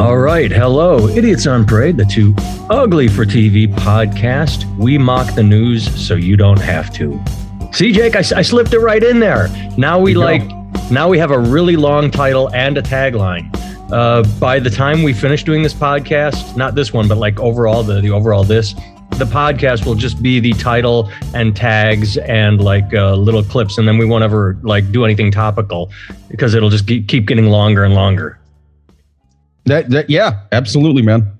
All right. Hello, Idiots on Parade, the two ugly for TV podcast. We mock the news so you don't have to. See, Jake, I, I slipped it right in there. Now we like, now we have a really long title and a tagline. Uh, by the time we finish doing this podcast, not this one, but like overall, the, the overall this, the podcast will just be the title and tags and like uh, little clips, and then we won't ever like do anything topical because it'll just keep getting longer and longer. That, that yeah, absolutely, man.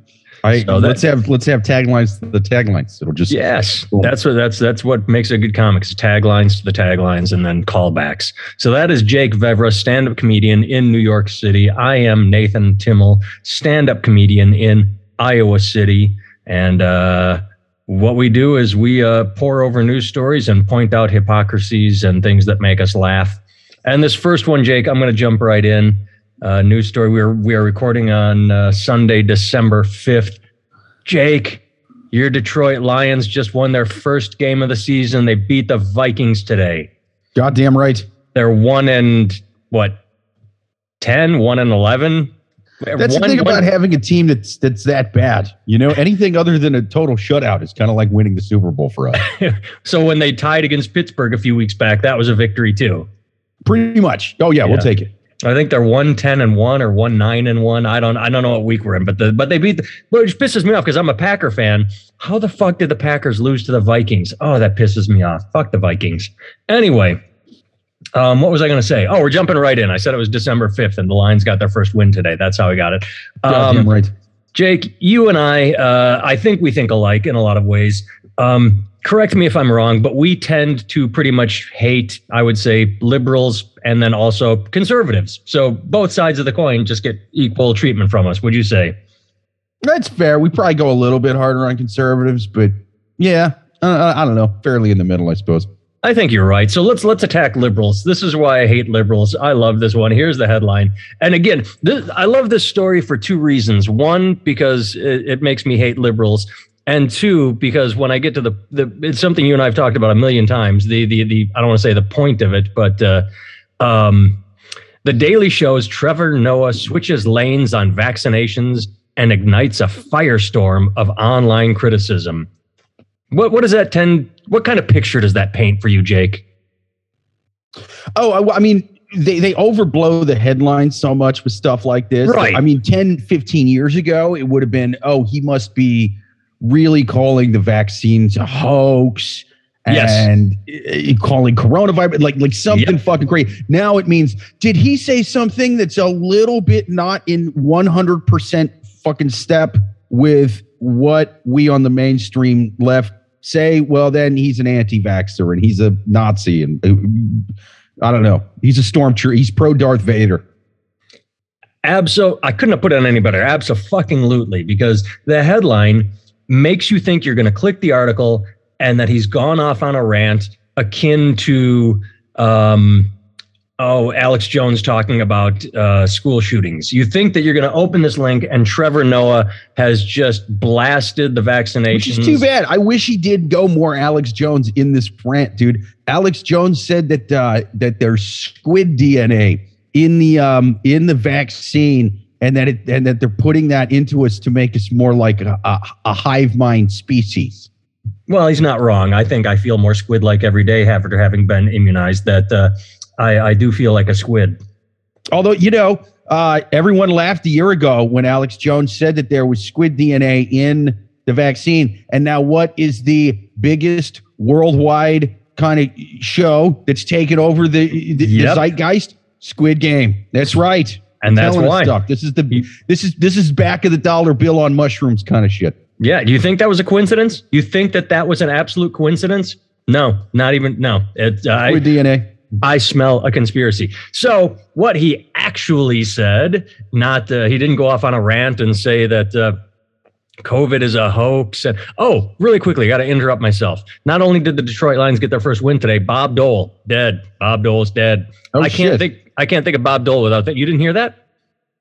I So that- let's have let's have taglines. to The taglines. It'll just Yes, Cool. that's what that's that's what makes a good comic. Is taglines to the taglines and then callbacks. So that is Jake Vevra, stand-up comedian in New York City. I am Nathan Timmel, stand-up comedian in Iowa City, and uh, what we do is we uh, pour over news stories and point out hypocrisies and things that make us laugh. And this first one, Jake, I'm going to jump right in. Uh, news story. We are we are recording on uh, Sunday, December fifth. Jake, your Detroit Lions just won their first game of the season. They beat the Vikings today. goddamn right. They're one and what? 10, 1 and 11. That's the One- thing about having a team that's that's that bad. You know, anything other than a total shutout is kind of like winning the Super Bowl for us. so when they tied against Pittsburgh a few weeks back, that was a victory too. Pretty much. Oh yeah, Yeah. we'll take it. I think they're one ten and one or one nine and one. I don't I don't know what week we're in, but the but they beat the, but which pisses me off because I'm a Packer fan. How the fuck did the Packers lose to the Vikings? Oh, that pisses me off. Fuck the Vikings. Anyway, um, what was I going to say? Oh, we're jumping right in. I said it was December 5th, and the Lions got their first win today. That's how I got it. Um, right. Jake, you and I, uh, I think we think alike in a lot of ways. Um, correct me if I'm wrong, but we tend to pretty much hate, I would say, liberals and then also conservatives. So both sides of the coin just get equal treatment from us. Would you say? That's fair. We probably go a little bit harder on conservatives, but yeah, uh, I don't know. Fairly in the middle, I suppose. I think you're right. So let's let's attack liberals. This is why I hate liberals. I love this one. Here's the headline. And again, this, I love this story for two reasons. One, because it, it makes me hate liberals, and two, because when I get to the the it's something you and I've talked about a million times. The the the I don't want to say the point of it, but uh, um, the Daily Show's Trevor Noah switches lanes on vaccinations and ignites a firestorm of online criticism. What what does that tend? What kind of picture does that paint for you, Jake? Oh, I, I mean, they, they overblow the headlines so much with stuff like this. Right. I mean, 10, 15 years ago, it would have been, oh, he must be really calling the vaccines a hoax. And uh, calling coronavirus like like something Yep. fucking great. Now it means, did he say something that's a little bit not in 100% fucking step with what we on the mainstream left say? Well, then he's an anti-vaxxer and he's a Nazi and uh, I don't know. He's a stormtrooper. He's pro Darth Vader. Abso, I couldn't have put it on any better. Absolutely, because the headline makes you think you're going to click the article and that he's gone off on a rant akin to, um, oh, Alex Jones talking about uh, school shootings. You think that you're going to open this link and Trevor Noah has just blasted the vaccination. Which is too bad. I wish he did go more Alex Jones in this rant, dude. Alex Jones said that uh, that there's squid DNA in the um, in the vaccine, and that it and that they're putting that into us to make us more like a, a, a hive mind species. Well, he's not wrong. I think I feel more squid like every day after having been immunized. That uh, I, I do feel like a squid. Although you know, uh, everyone laughed a year ago when Alex Jones said that there was squid DNA in the vaccine, and now what is the biggest worldwide kind of show that's taken over the, the, the zeitgeist? Squid Game. That's right. And that's Telling us why. Stuff. This is the this is this is back of the dollar bill on mushrooms kind of shit. Yeah. Do you think that was a coincidence? You think that that was an absolute coincidence? No, not even. No. It, I, Squid DNA. I smell a conspiracy. So what he actually said, not uh, he didn't go off on a rant and say that uh, COVID is a hoax. And oh, really quickly, I got to interrupt myself. Not only did the Detroit Lions get their first win today, Bob Dole dead. Bob Dole's dead. Oh, I can't shit. think. I can't think of Bob Dole without that. You didn't hear that?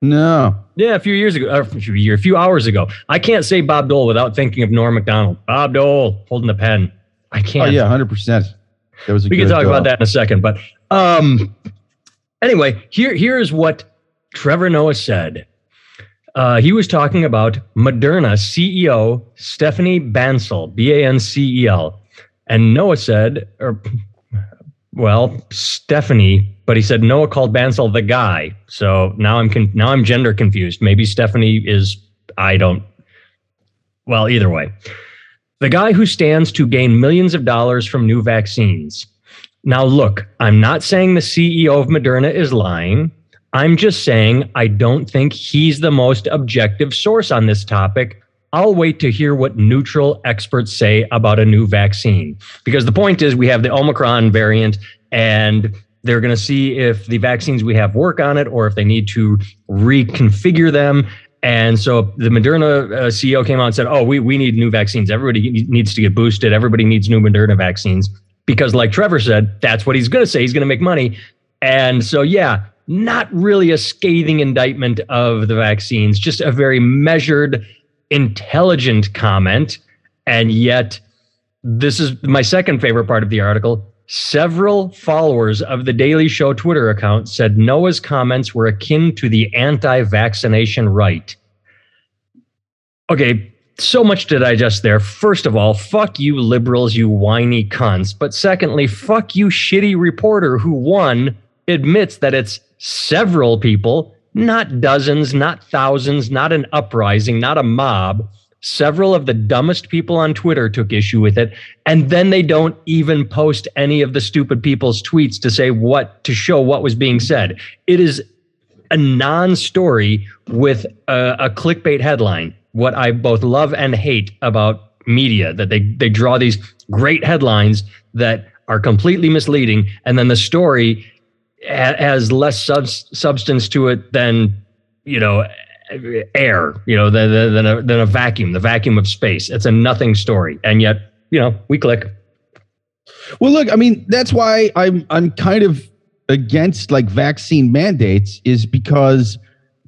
No. Yeah, a few years ago, a few year, a few hours ago. I can't say Bob Dole without thinking of Norm Macdonald. Bob Dole holding the pen. I can't. Oh yeah, hundred percent. That was a we can talk uh, about that in a second. But um, anyway, here here is what Trevor Noah said. Uh, he was talking about Moderna CEO Stephanie Bancel, B A N C E L. And Noah said, or well, Stephanie, but he said Noah called Bancel the guy. So now I'm con- now I'm gender confused. Maybe Stephanie is I don't. Well, either way, the guy who stands to gain millions of dollars from new vaccines. Now, look, I'm not saying the CEO of Moderna is lying. I'm just saying I don't think he's the most objective source on this topic. I'll wait to hear what neutral experts say about a new vaccine. Because the point is, we have the Omicron variant, and they're going to see if the vaccines we have work on it or if they need to reconfigure them. And so the Moderna uh, CEO came out and said, "Oh, we we need new vaccines. Everybody needs to get boosted. Everybody needs new Moderna vaccines." Because, like Trevor said, that's what he's going to say. He's going to make money. And so, yeah, not really a scathing indictment of the vaccines, just a very measured, intelligent comment. And yet, this is my second favorite part of the article. Several followers of the Daily Show Twitter account said Noah's comments were akin to the anti vaccination right. Okay, so much to digest there. First of all, fuck you, liberals, you whiny cunts. But secondly, fuck you, shitty reporter who, one, admits that it's several people, not dozens, not thousands, not an uprising, not a mob. Several of the dumbest people on Twitter took issue with it. And then they don't even post any of the stupid people's tweets to say what, to show what was being said. It is a non story with a, a clickbait headline. What I both love and hate about media that they, they draw these great headlines that are completely misleading. And then the story has less sub- substance to it than you know air you know than, than, a, than a vacuum the vacuum of space. It's a nothing story. And yet you know we click. Well look i mean that's why i'm i'm kind of against like vaccine mandates is because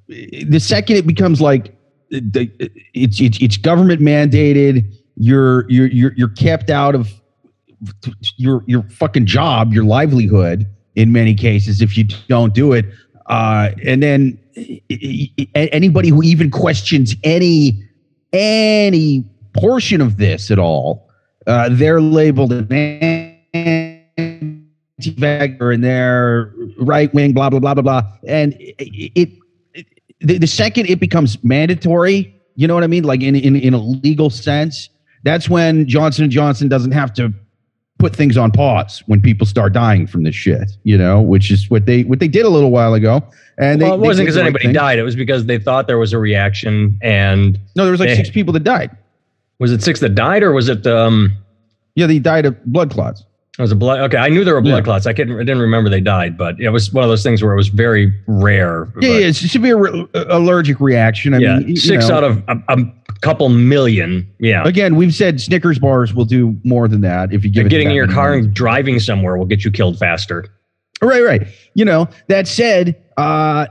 the second it becomes like it's it's, it's government mandated you're you're you're you're kept out of your your fucking job your livelihood in many cases if you don't do it. Uh, and then anybody who even questions any any portion of this at all, uh, they're labeled an anti-vaxxer and they're right wing, blah blah blah blah blah. And it, it the, the second it becomes mandatory, you know what I mean, like in in in a legal sense, that's when Johnson and Johnson doesn't have to put things on pause when people start dying from this shit, you know, which is what they what they did a little while ago. And well, they, it wasn't because anybody right died. It was because they thought there was a reaction. And no, there was like they, six people that died. Was it six that died, or was it? um Yeah, they died of blood clots. It was a blood. Okay, I knew there were blood yeah. clots. I couldn't. I didn't remember they died, but it was one of those things where it was very rare. Yeah, yeah it's a severe re- allergic reaction. I yeah, mean, six know. out of a, a, couple million. Yeah. Again, we've said Snickers bars will do more than that if you give. getting in your car and driving somewhere will get you killed faster. Right, right. You know that said, uh,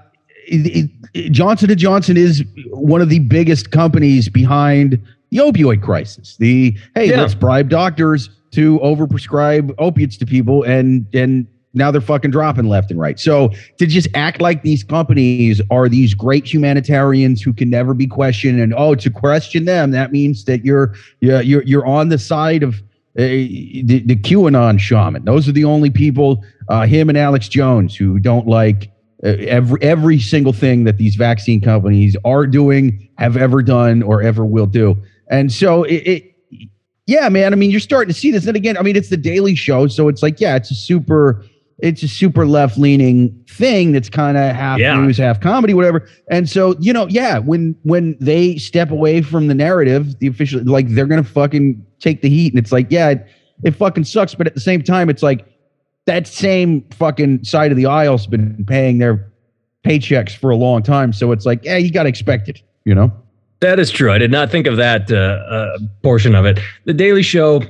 it, it, Johnson and Johnson is one of the biggest companies behind the opioid crisis. The hey, yeah. let's bribe doctors to overprescribe opiates to people and and now they're fucking dropping left and right. So to just act like these companies are these great humanitarians who can never be questioned, and oh, to question them that means that you're you're you're on the side of uh, the, the QAnon shaman. Those are the only people, uh, him and Alex Jones, who don't like uh, every every single thing that these vaccine companies are doing, have ever done, or ever will do. And so it, it yeah, man. I mean, you're starting to see this. And again, I mean, it's the Daily Show, so it's like, yeah, it's a super, it's a super left leaning thing that's kind of half yeah. news, half comedy, whatever. And so, you know, yeah, when when they step away from the narrative, the official, like they're gonna fucking take the heat, and it's like, yeah, it, it fucking sucks, but at the same time, it's like that same fucking side of the aisle's been paying their paychecks for a long time, so it's like, yeah, you got to expect it, you know. That is true. I did not think of that uh, uh, portion of it. The Daily Show,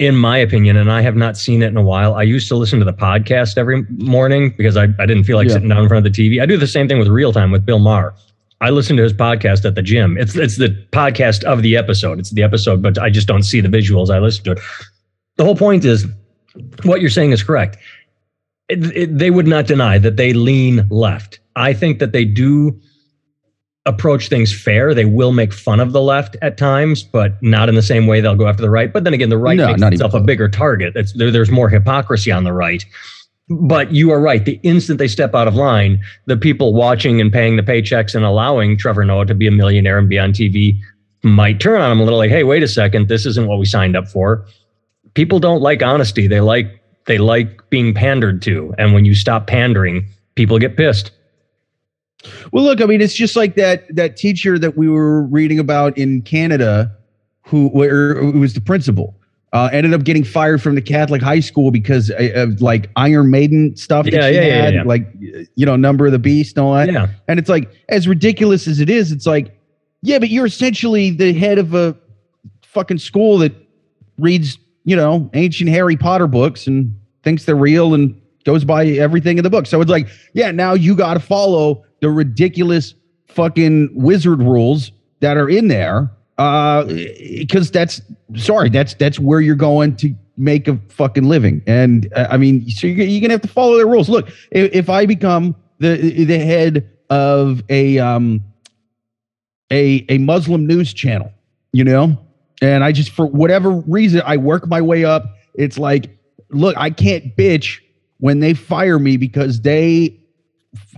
in my opinion, and I have not seen it in a while. I used to listen to the podcast every morning because I, I didn't feel like yeah. sitting down in front of the TV. I do the same thing with Real Time with Bill Maher. I listen to his podcast at the gym. It's it's the podcast of the episode. It's the episode, but I just don't see the visuals. I listen to it. The whole point is, what you're saying is correct. It, it, they would not deny that they lean left. I think that they do approach things fair. They will make fun of the left at times, but not in the same way they'll go after the right. But then again, the right No, makes itself a bigger target. It's, there, there's more hypocrisy on the right. But you are right. The instant they step out of line, the people watching and paying the paychecks and allowing Trevor Noah to be a millionaire and be on TV might turn on him a little like, hey, wait a second, this isn't what we signed up for. People don't like honesty. They like they like being pandered to. And when you stop pandering, people get pissed. Well, look, I mean, it's just like that that teacher that we were reading about in Canada, who where who was the principal, uh, ended up getting fired from the Catholic high school because uh, of like Iron Maiden stuff that Yeah, she yeah, yeah, had, yeah. like you know, Number of the Beast and all that. Yeah. And it's like, as ridiculous as it is, it's like, yeah, but you're essentially the head of a fucking school that reads, you know, ancient Harry Potter books and thinks they're real and goes by everything in the book. So it's like, yeah, now you got to follow the ridiculous fucking wizard rules that are in there. Uh, because that's sorry, that's that's where you're going to make a fucking living. And uh, I mean, so you're, you're gonna have to follow their rules. Look, if, if I become the the head of a um a a Muslim news channel, you know, and I just for whatever reason I work my way up. It's like, look, I can't bitch when they fire me because they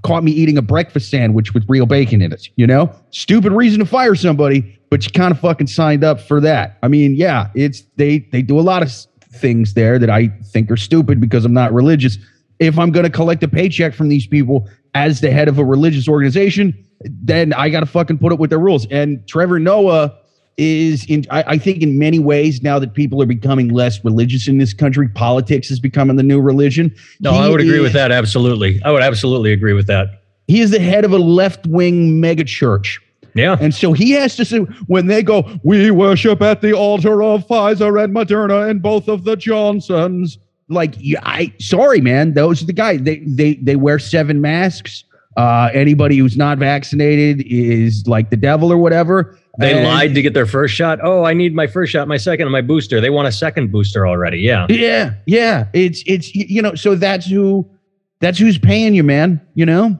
caught me eating a breakfast sandwich with real bacon in it. You know, stupid reason to fire somebody, but you kind of fucking signed up for that. I mean, yeah, it's they they do a lot of things there that I think are stupid because I'm not religious. If I'm going to collect a paycheck from these people as the head of a religious organization, then I got to fucking put up with their rules. And Trevor Noah is in I, I think in many ways now that people are becoming less religious in this country politics is becoming the new religion No, He I would agree with that. Absolutely. I would absolutely agree with that. he is the head of a left-wing mega church Yeah. and so he has to say when they go we worship at the altar of pfizer and moderna and both of the johnsons like i sorry man those are the guys they they they wear seven masks uh anybody who's not vaccinated is like the devil or whatever They And- lied to get their first shot. Oh, I need my first shot, my second, and my booster. They want a second booster already. Yeah. Yeah, yeah. It's it's you know, so that's who that's who's paying you, man. You know,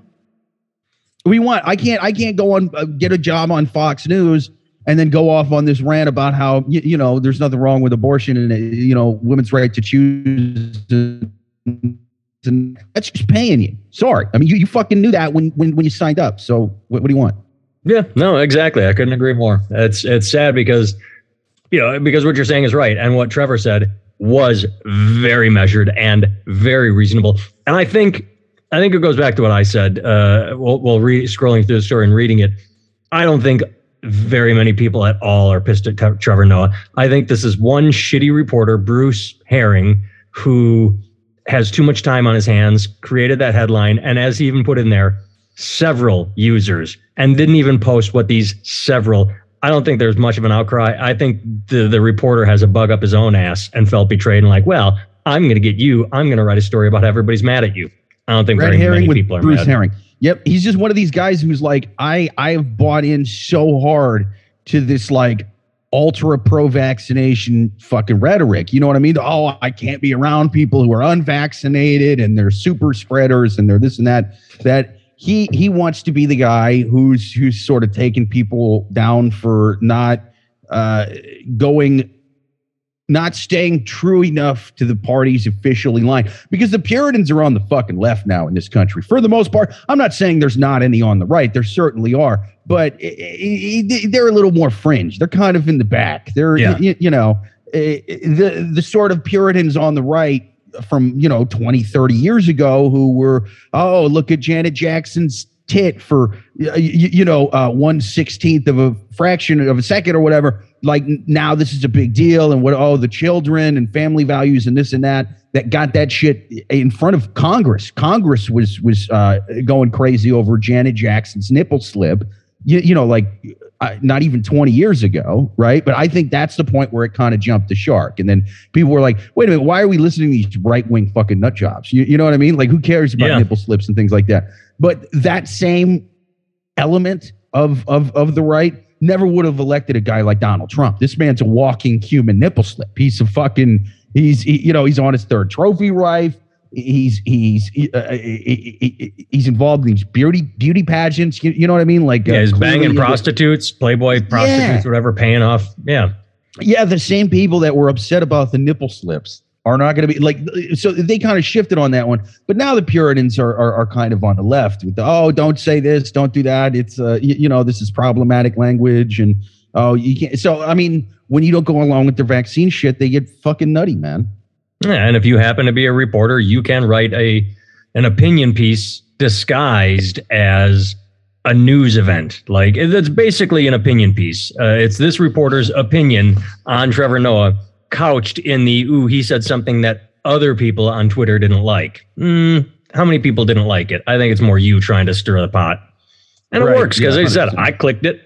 we want. I can't I can't go on uh, get a job on Fox News and then go off on this rant about how you, you know there's nothing wrong with abortion and uh, you know women's right to choose. And that's just paying you. Sorry, I mean you, you fucking knew that when when when you signed up. So what, what do you want? Yeah, no, exactly. I couldn't agree more. It's it's sad because you know, because what you're saying is right and what Trevor said was very measured and very reasonable. And I think I think it goes back to what I said uh while, while re- scrolling through the story and reading it. I don't think very many people at all are pissed at Tre- Trevor Noah. I think this is one shitty reporter, Bruce Herring, who has too much time on his hands, created that headline, and as he even put in there, several users, and didn't even post what these several. I don't think there's much of an outcry. I think the the reporter has a bug up his own ass and felt betrayed and like, well, I'm going to get you. I'm going to write a story about everybody's mad at you. I don't think Red very Herring many with people are mad. Bruce mad. Herring. Yep, he's just one of these guys who's like, I I've bought in so hard to this like ultra pro vaccination fucking rhetoric. You know what I mean? Oh, I can't be around people who are unvaccinated and they're super spreaders and they're this and that. That he he wants to be the guy who's who's sort of taking people down for not uh going not staying true enough to the party's officially line because the Puritans are on the fucking left now in this country for the most part. I'm not saying there's not any on the right. There certainly are, but i- i- i- they're a little more fringe. They're kind of in the back. They're, Yeah. you, you know, the, the sort of Puritans on the right from, you know, 20, 30 years ago who were, oh, look at Janet Jackson's tit for, y- y- you know, uh, one sixteenth of a fraction of a second or whatever like now this is a big deal and what oh the children and family values and this and that that got that shit in front of Congress. Congress was was uh, going crazy over Janet Jackson's nipple slip. You, you know, like uh, not even 20 years ago, right? But I think that's the point where it kind of jumped the shark. And then people were like, wait a minute, why are we listening to these right wing fucking nut jobs? You, you know what I mean? Like, who cares about Yeah. nipple slips and things like that? But that same element of of of the right never would have elected a guy like Donald Trump. This man's a walking human nipple slip. He's a fucking he's he, you know he's on his third trophy wife. He's he's uh, he's involved in these beauty beauty pageants. You, you know what I mean? Like yeah, uh, he's banging prostitutes, Playboy prostitutes, yeah. whatever, paying off. Yeah, yeah. The same people that were upset about the nipple slips are not going to be like so they kind of shifted on that one but now the puritans are, are, are kind of on the left with the, oh don't say this don't do that it's uh you, you know this is problematic language and oh you can't so i mean when you don't go along with the vaccine shit they get fucking nutty man yeah, and if you happen to be a reporter, you can write a an opinion piece disguised as a news event. Like it's basically an opinion piece. Uh, it's this reporter's opinion on Trevor Noah, couched in the "ooh, he said something that other people on Twitter didn't like." Mm, how many people didn't like it? I think it's more you trying to stir the pot, and right, it works because yeah, I said I clicked it.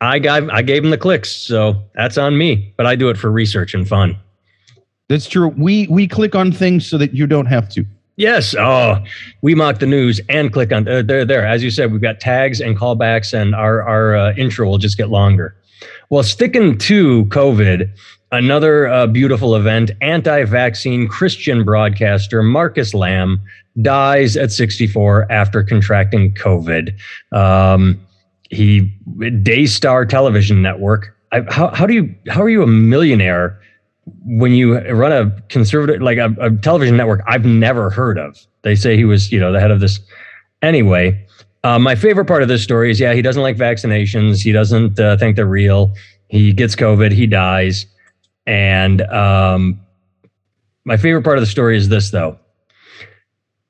I got I gave him the clicks, so that's on me. But I do it for research and fun. That's true. We we click on things so that you don't have to. Yes. Oh, we mock the news and click on. Uh, there, there. As you said, we've got tags and callbacks, and our our uh, intro will just get longer. Well, sticking to COVID, another uh, beautiful event. Anti-vaccine Christian broadcaster Marcus Lamb dies at 64 after contracting COVID. Um, he Daystar Television Network. I, how, how do you how are you a millionaire? When you run a conservative like a, a, television network i've never heard of they say he was you know the head of this. Anyway uh, my favorite part of this story is yeah he doesn't like vaccinations. He doesn't uh, think they're real. He gets covid he dies. And um, my favorite part of the story is this though.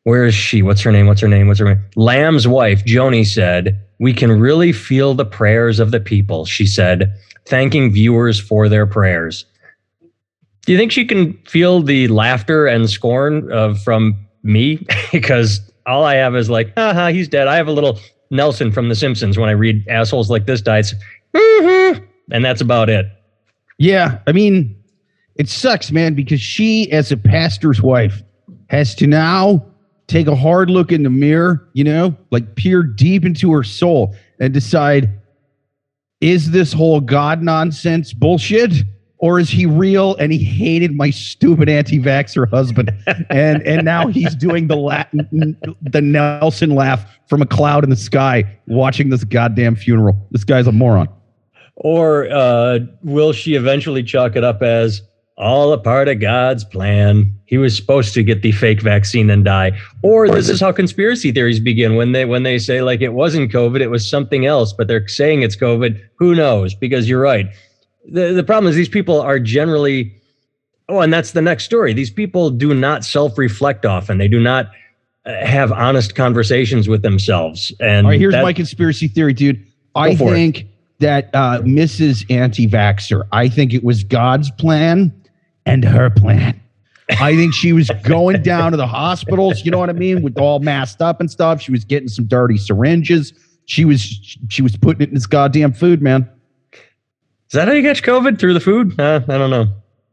Where is she? What's her name? What's her name? What's her name? Lamb's wife joni said we can really feel the prayers of the people she said thanking viewers for their prayers do you think she can feel the laughter and scorn of from me? because all I have is like, haha, he's dead. I have a little Nelson from The Simpsons when I read assholes like this dies, mm-hmm, and that's about it. Yeah, I mean, it sucks, man, because she, as a pastor's wife, has to now take a hard look in the mirror, you know, like peer deep into her soul and decide, is this whole God nonsense bullshit? Or is he real and he hated my stupid anti-vaxxer husband and and now he's doing the la- the Nelson laugh from a cloud in the sky watching this goddamn funeral. This guy's a moron. Or uh, will she eventually chalk it up as all a part of God's plan? He was supposed to get the fake vaccine and die. Or this is how conspiracy theories begin when they when they say like it wasn't COVID, it was something else, but they're saying it's COVID. Who knows? Because you're right the, the problem is these people are generally oh and that's the next story these people do not self-reflect often they do not uh, have honest conversations with themselves and all right here's that, my conspiracy theory dude i think it. that uh, mrs anti-vaxxer i think it was god's plan and her plan I think she was going down to the hospitals, you know what I mean, with all masked up and stuff. She was getting some dirty syringes. She was she was putting it in this goddamn food, man. Is that how you catch COVID through the food? Uh, I don't know.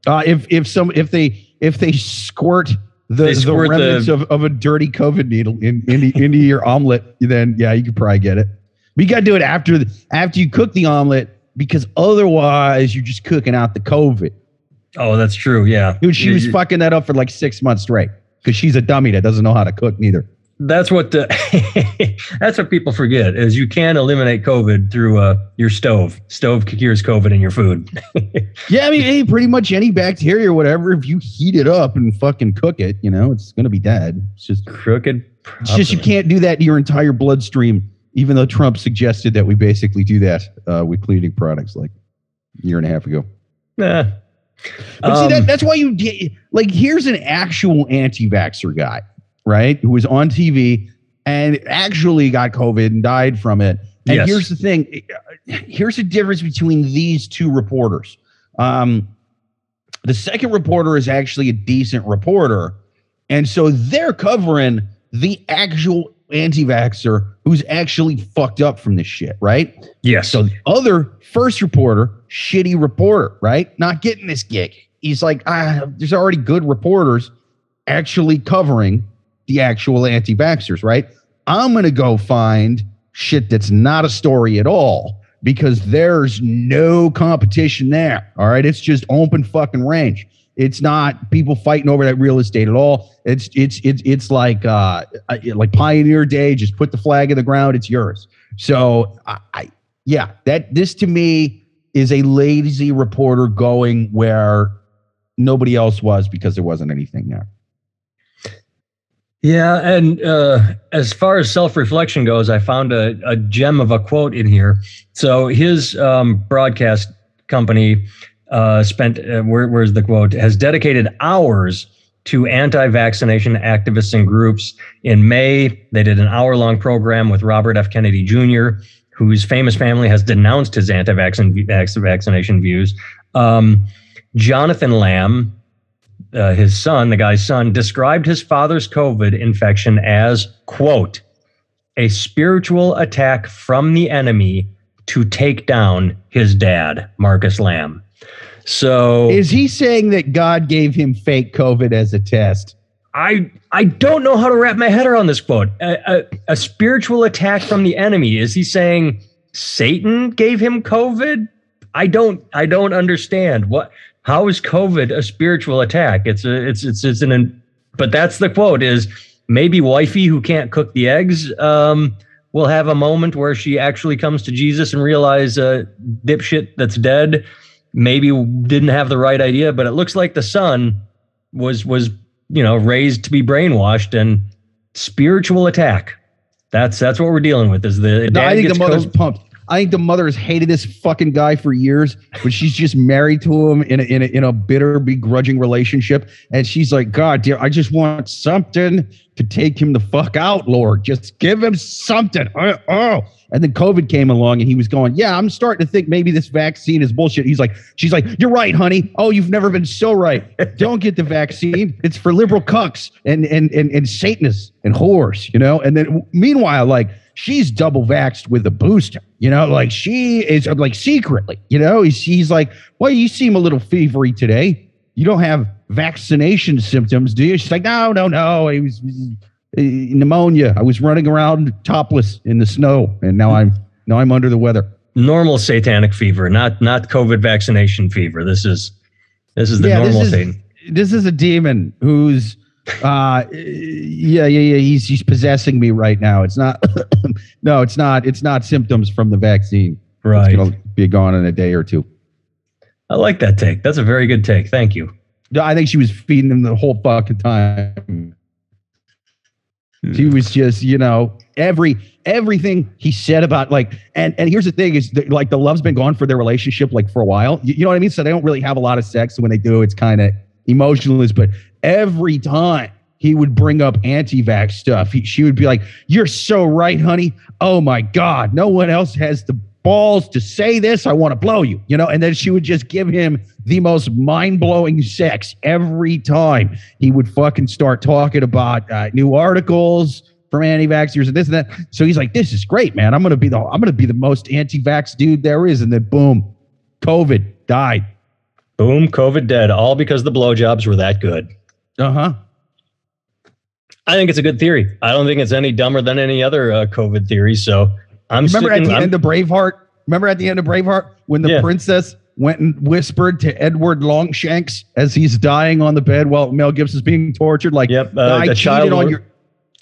Uh, if if some if they if they squirt the, they squirt the remnants the, of, of a dirty COVID needle in, into, into your omelet, then yeah, you could probably get it. But you got to do it after the, after you cook the omelet because otherwise you're just cooking out the COVID. Oh, that's true. Yeah, dude, she was fucking that up for like six months straight because she's a dummy that doesn't know how to cook neither that's what the, that's what people forget is you can eliminate COVID through uh, your stove. Stove cures COVID in your food. yeah, I mean, hey, pretty much any bacteria or whatever, if you heat it up and fucking cook it, you know, it's gonna be dead. It's just crooked. It's just you can't do that to your entire bloodstream. Even though Trump suggested that we basically do that uh, with cleaning products like a year and a half ago. Nah. But um, see, that, um, that's why you get like here's an actual anti-vaxxer guy right? Who was on TV and actually got COVID and died from it. And yes. here's the thing here's the difference between these two reporters. Um, the second reporter is actually a decent reporter. And so they're covering the actual anti vaxxer who's actually fucked up from this shit, right? Yes. So the other first reporter, shitty reporter, right? Not getting this gig. He's like, ah, there's already good reporters actually covering the actual anti vaxxers, right? I'm going to go find shit that's not a story at all because there's no competition there. All right. It's just open fucking range. It's not people fighting over that real estate at all. It's it's it's it's like uh like Pioneer Day. Just put the flag in the ground. It's yours. So I, I yeah, that this to me is a lazy reporter going where nobody else was because there wasn't anything there. Yeah, and uh, as far as self-reflection goes, I found a, a gem of a quote in here. So his um, broadcast company uh, spent uh, where, where's the quote has dedicated hours to anti-vaccination activists and groups. In May, they did an hour-long program with Robert F. Kennedy Jr., whose famous family has denounced his anti-vaccination views. Um, Jonathan Lamb, uh, his son, the guy's son, described his father's COVID infection as, quote, a spiritual attack from the enemy to take down his dad, Marcus Lamb. So is he saying that God gave him fake COVID as a test? I I don't know how to wrap my head around this quote. A, a, a spiritual attack from the enemy. Is he saying Satan gave him COVID? I don't I don't understand what how is COVID a spiritual attack? It's a it's it's it's an but that's the quote is maybe wifey who can't cook the eggs um, will have a moment where she actually comes to Jesus and realize uh, dipshit that's dead maybe didn't have the right idea, but it looks like the son was was you know raised to be brainwashed and spiritual attack. That's that's what we're dealing with. Is the no, I think the mother's pumped. I think the mother has hated this fucking guy for years, but she's just married to him in a, in a, in a bitter, begrudging relationship. And she's like, God, dear, I just want something to take him the fuck out, Lord. Just give him something. Oh, oh. And then COVID came along and he was going, Yeah, I'm starting to think maybe this vaccine is bullshit. He's like, She's like, You're right, honey. Oh, you've never been so right. Don't get the vaccine. It's for liberal cucks and and and, and Satanists and whores, you know? And then meanwhile, like, she's double vaxxed with a booster. You know, like she is like secretly, you know, she's like, well, you seem a little fevery today. You don't have vaccination symptoms, do you? She's like, no, no, no. It was uh, pneumonia. I was running around topless in the snow, and now I'm now I'm under the weather. Normal satanic fever, not not COVID vaccination fever. This is this is the yeah, normal this is, thing. This is a demon who's uh, yeah, yeah, yeah. He's he's possessing me right now. It's not. no, it's not. It's not symptoms from the vaccine. Right. It's gonna be gone in a day or two. I like that take. That's a very good take. Thank you. I think she was feeding him the whole fucking time. Hmm. She was just, you know, every everything he said about like, and and here's the thing is that, like the love's been gone for their relationship like for a while. You, you know what I mean? So they don't really have a lot of sex. When they do, it's kind of emotionless. But every time he would bring up anti-vax stuff, he, she would be like, "You're so right, honey. Oh my God, no one else has the balls to say this. I want to blow you." You know, and then she would just give him the most mind-blowing sex every time he would fucking start talking about uh, new articles from anti-vaxxers and this and that. So he's like, "This is great, man. I'm gonna be the I'm gonna be the most anti-vax dude there is." And then boom, COVID died. Boom, COVID dead, all because the blowjobs were that good. Uh huh. I think it's a good theory. I don't think it's any dumber than any other uh, COVID theory. So I'm remember sticking, at the I'm, end of Braveheart. Remember at the end of Braveheart when the yeah. princess went and whispered to Edward Longshanks as he's dying on the bed while Mel Gibson's being tortured. Like, yep, uh, I cheated on your.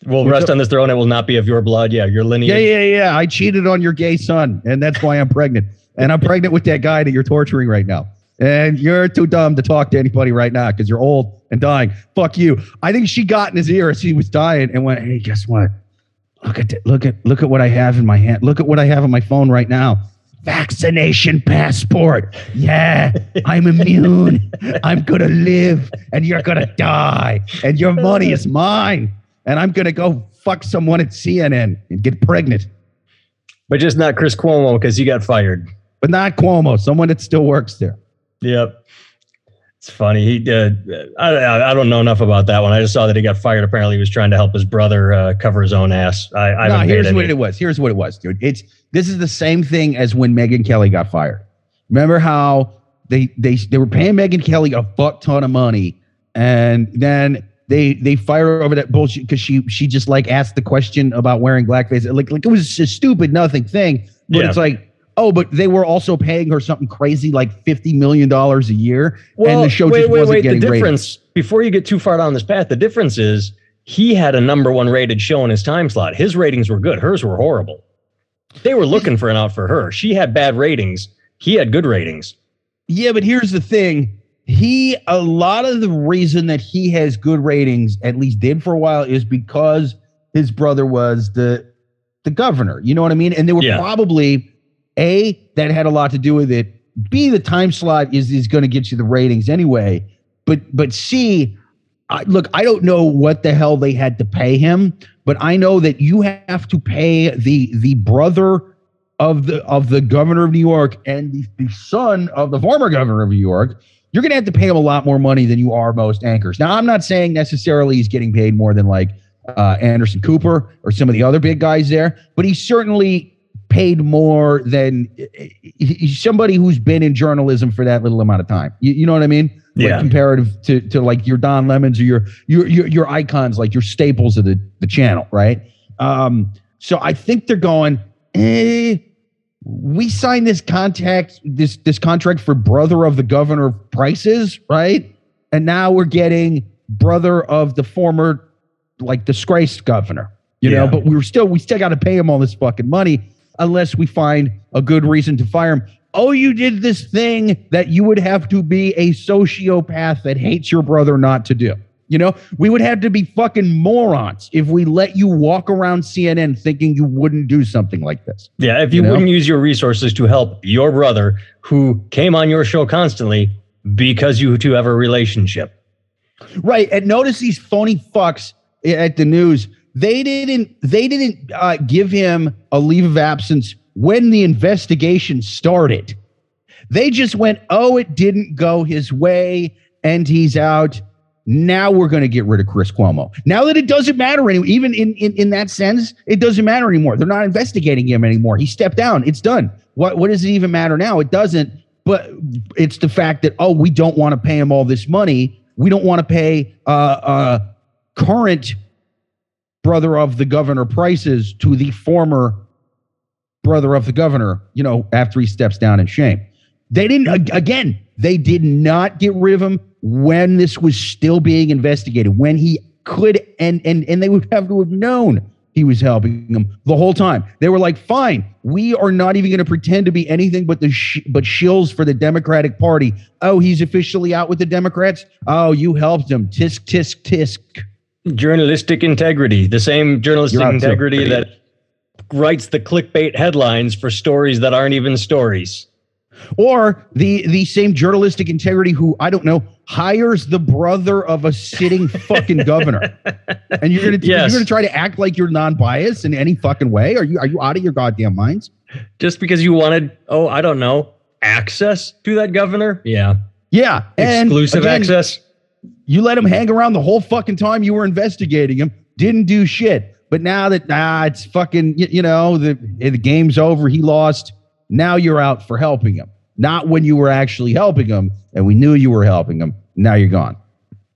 Will rest on this throne. It will not be of your blood. Yeah, your lineage. Yeah, yeah, yeah. I cheated on your gay son, and that's why I'm pregnant. And I'm pregnant with that guy that you're torturing right now and you're too dumb to talk to anybody right now because you're old and dying. Fuck you. I think she got in his ear as he was dying and went, "Hey, guess what? Look at look at look at what I have in my hand. Look at what I have on my phone right now. Vaccination passport. Yeah, I'm immune. I'm gonna live, and you're gonna die, and your money is mine, and I'm gonna go fuck someone at CNN and get pregnant." But just not Chris Cuomo because he got fired. But not Cuomo, someone that still works there. Yep. It's funny. He did. I, I don't know enough about that one. I just saw that he got fired. Apparently, he was trying to help his brother uh, cover his own ass. I, I no, here's what it was. Here's what it was, dude. It's this is the same thing as when Megyn Kelly got fired. Remember how they they they were paying Megyn Kelly a fuck ton of money, and then they they fired over that bullshit because she she just like asked the question about wearing blackface. Like like it was a stupid nothing thing, but yeah. it's like oh, but they were also paying her something crazy like fifty million dollars a year, Well, and the show wait, just wait, wasn't wait. The getting ratings. difference, before you get too far down this path, the difference is he had a number one rated show in his time slot. His ratings were good. Hers were horrible. They were looking for an out for her. She had bad ratings. He had good ratings. Yeah, but here's the thing. He a lot of the reason that he has good ratings, at least did for a while, is because his brother was the the governor. You know what I mean? And they were Yeah. probably A, that had a lot to do with it. B, the time slot is is going to get you the ratings anyway. But but C, I, look, I don't know what the hell they had to pay him, but I know that you have to pay the the brother of the of the governor of New York and the, the son of the former governor of New York. You're going to have to pay him a lot more money than you are most anchors. Now, I'm not saying necessarily he's getting paid more than like uh, Anderson Cooper or some of the other big guys there, but he's certainly paid more than somebody who's been in journalism for that little amount of time. You, you know what I mean? Like Yeah. comparative to to like your Don Lemons or your your your, your icons, like your staples of the the channel, right? Um, so I think they're going. Eh, we signed this contact this this contract for brother of the governor prices, right? And now we're getting brother of the former like disgraced governor. You know, Yeah. but we were still we still got to pay him all this fucking money unless we find a good reason to fire him. Oh, you did this thing that you would have to be a sociopath that hates your brother not to do. You know, we would have to be fucking morons if we let you walk around CNN thinking you wouldn't do something like this. Yeah, if you, You know? wouldn't use your resources to help your brother who came on your show constantly because you two have a relationship. Right. And notice these phony fucks at the news. They didn't they didn't uh, give him a leave of absence when the investigation started. They just went, "Oh, it didn't go his way and he's out." Now we're going to get rid of Chris Cuomo. Now that it doesn't matter anymore, even in, in in that sense, it doesn't matter anymore. They're not investigating him anymore. He stepped down. It's done. What what does it even matter now? It doesn't. But it's the fact that oh, we don't want to pay him all this money. We don't want to pay uh, uh, current brother of the governor prices to the former brother of the governor. You know, after he steps down in shame. They didn't again. They did not get rid of him when this was still being investigated. When he could and and and they would have to have known he was helping them the whole time. They were like, "Fine, we are not even going to pretend to be anything but the sh- but shills for the Democratic Party." Oh, he's officially out with the Democrats. Oh, you helped him. Tisk tisk tisk. Journalistic integrity, the same journalistic integrity that writes the clickbait headlines for stories that aren't even stories. Or the the same journalistic integrity who I don't know hires the brother of a sitting fucking governor, and you're gonna Yes. you're gonna try to act like you're non-biased in any fucking way? Are you are you out of your goddamn minds? Just because you wanted, oh, I don't know, access to that governor? Yeah. Yeah, Exclusive again, access? You let him mm-hmm. hang around the whole fucking time you were investigating him. Didn't do shit. But now that nah, it's fucking you, you know the eh, the game's over. He lost. Now you're out for helping him. Not when you were actually helping him, and we knew you were helping him. Now you're gone.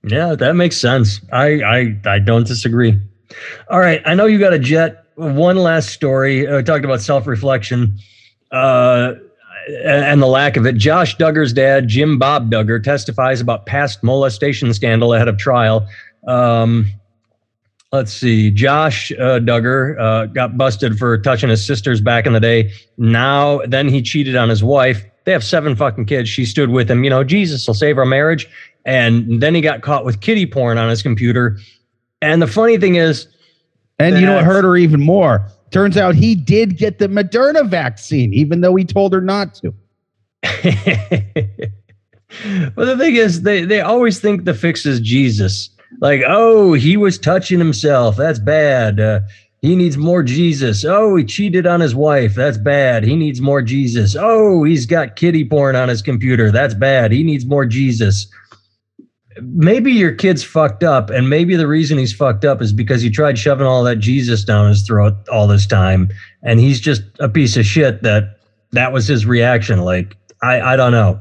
Yeah, that makes sense. I I I don't disagree. All right, I know you got a jet. One last story. Uh, I talked about self reflection, uh, and the lack of it. Josh Duggar's dad, Jim Bob Duggar, testifies about past molestation scandal ahead of trial. Um, let's see. Josh uh, Duggar uh, got busted for touching his sisters back in the day. Now, then he cheated on his wife. They have seven fucking kids. She stood with him. You know, Jesus will save our marriage. And then he got caught with kitty porn on his computer. And the funny thing is, And you know what hurt her even more? Turns out he did get the Moderna vaccine, even though he told her not to. well, the thing is, they, they always think the fix is Jesus. Like, oh, he was touching himself. That's bad. Uh, he needs more Jesus. Oh, he cheated on his wife. That's bad. He needs more Jesus. Oh, he's got kitty porn on his computer. That's bad. He needs more Jesus. Maybe your kid's fucked up, and maybe the reason he's fucked up is because he tried shoving all that Jesus down his throat all this time, and he's just a piece of shit. That that was his reaction. Like, I I don't know.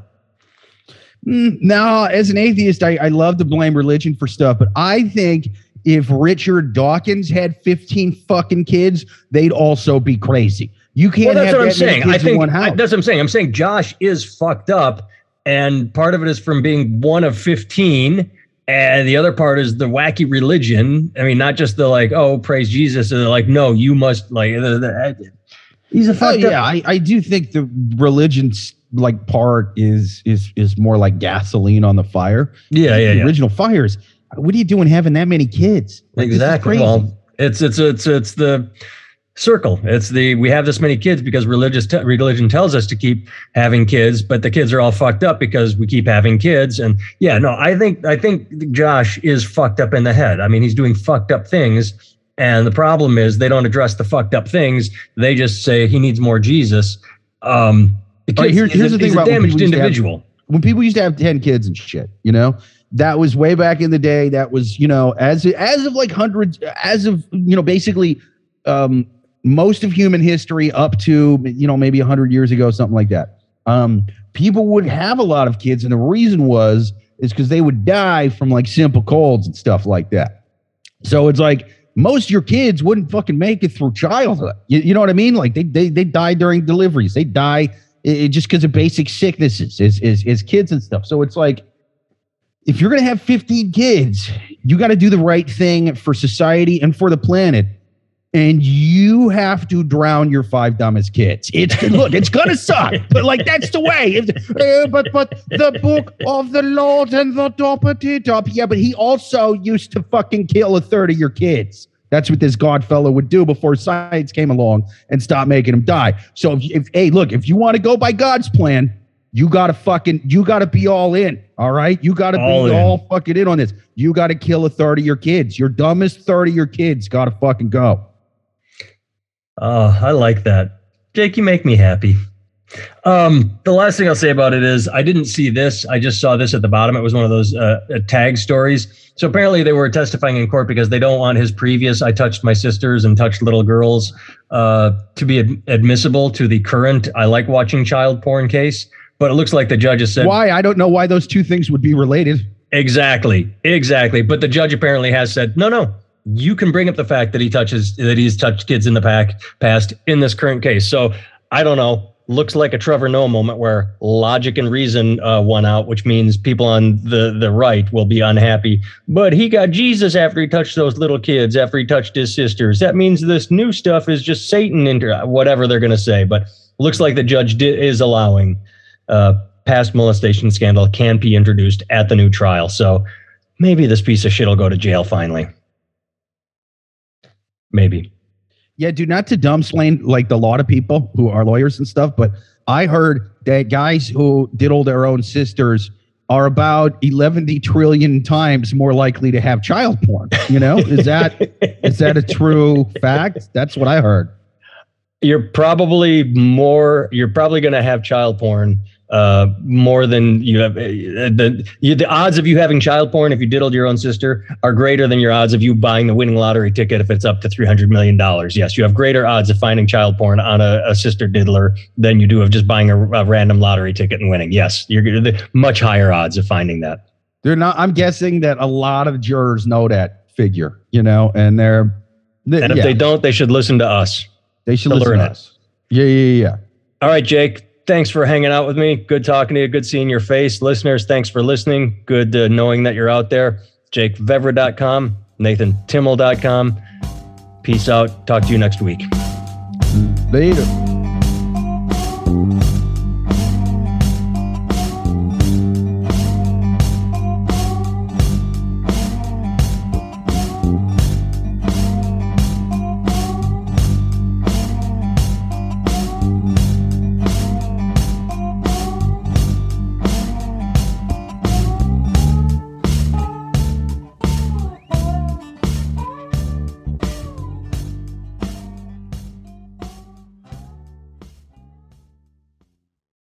Mm, Now, as an atheist, I, I love to blame religion for stuff, but I think if Richard Dawkins had 15 fucking kids, they'd also be crazy. You can't. Well, that's have what I'm saying. I in think I, that's what I'm saying. I'm saying Josh is fucked up, and part of it is from being one of 15, and the other part is the wacky religion. I mean, not just the like, oh, praise Jesus, and they're like, no, you must like. He's a Oh fucked yeah, up. I, I do think the religion's like part is is is more like gasoline on the fire. Yeah, yeah, the yeah. original fires. What are you doing having that many kids? Like, exactly. Well, it's it's it's it's the circle. It's the we have this many kids because religious te- religion tells us to keep having kids, but the kids are all fucked up because we keep having kids. And yeah, no, I think I think Josh is fucked up in the head. I mean, he's doing fucked up things. And the problem is they don't address the fucked up things. They just say he needs more Jesus. Um, the All right, here- here's a, the thing about damaged to have- individual. when people used to have 10 kids and shit, you know, that was way back in the day. That was, you know, as as of like hundreds, as of, you know, basically um most of human history up to, you know, maybe 100 years ago, something like that. Um, people would have a lot of kids. And the reason was, is because they would die from like simple colds and stuff like that. So it's like, most of your kids wouldn't fucking make it through childhood. You, you know what I mean? Like they they they die during deliveries. They die i- i- just because of basic sicknesses is, is is kids and stuff. So it's like if you're gonna have 15 kids, you got to do the right thing for society and for the planet. And you have to drown your five dumbest kids. It's look, it's gonna suck, but like that's the way. Uh, but but the book of the Lord and the Doppity Dop. Yeah, but he also used to fucking kill a third of your kids. That's what this God fellow would do before science came along and stopped making them die. So if, if hey, look, if you want to go by God's plan, you gotta fucking you gotta be all in. All right. You gotta All be in. all fucking in on this. You gotta kill a third of your kids. Your dumbest third of your kids gotta fucking go. Oh, I like that. Jake, you make me happy. Um, the last thing I'll say about it is I didn't see this. I just saw this at the bottom. It was one of those uh, uh, tag stories. So apparently they were testifying in court because they don't want his previous "I touched my sisters and touched little girls" uh, to be ad- admissible to the current "I like watching child porn" case. But it looks like the judge has said Why? I don't know why those two things would be related. Exactly. Exactly. But the judge apparently has said, no, no, you can bring up the fact that he touches that he's touched kids in the pack past in this current case. So I don't know. Looks like a Trevor Noah moment where logic and reason uh, won out, which means people on the the right will be unhappy. But he got Jesus after he touched those little kids, after he touched his sisters. That means this new stuff is just Satan into whatever they're going to say. But looks like the judge di- is allowing uh, past molestation scandal can be introduced at the new trial. So maybe this piece of shit will go to jail finally. Maybe. Yeah, do not to dumb slain like a lot of people who are lawyers and stuff, but I heard that guys who diddle their own sisters are about 11 trillion times more likely to have child porn. You know, is that is that a true fact? That's what I heard. You're probably more. You're probably going to have child porn uh, more than you have. uh, The you, the odds of you having child porn if you diddled your own sister are greater than your odds of you buying the winning lottery ticket if it's up to three hundred million dollars. Yes, you have greater odds of finding child porn on a, a sister diddler than you do of just buying a, a random lottery ticket and winning. Yes, you're the much higher odds of finding that. They're not. I'm guessing that a lot of jurors know that figure. You know, and they're they, And if yeah, they don't, they should listen to us. they should to listen learn to it. us. Yeah, yeah, yeah. All right, Jake. Thanks for hanging out with me. Good talking to you. Good seeing your face. Listeners, thanks for listening. Good uh, knowing that you're out there. JakeVevra.com, NathanTimmel.com. Peace out. Talk to you next week. Later.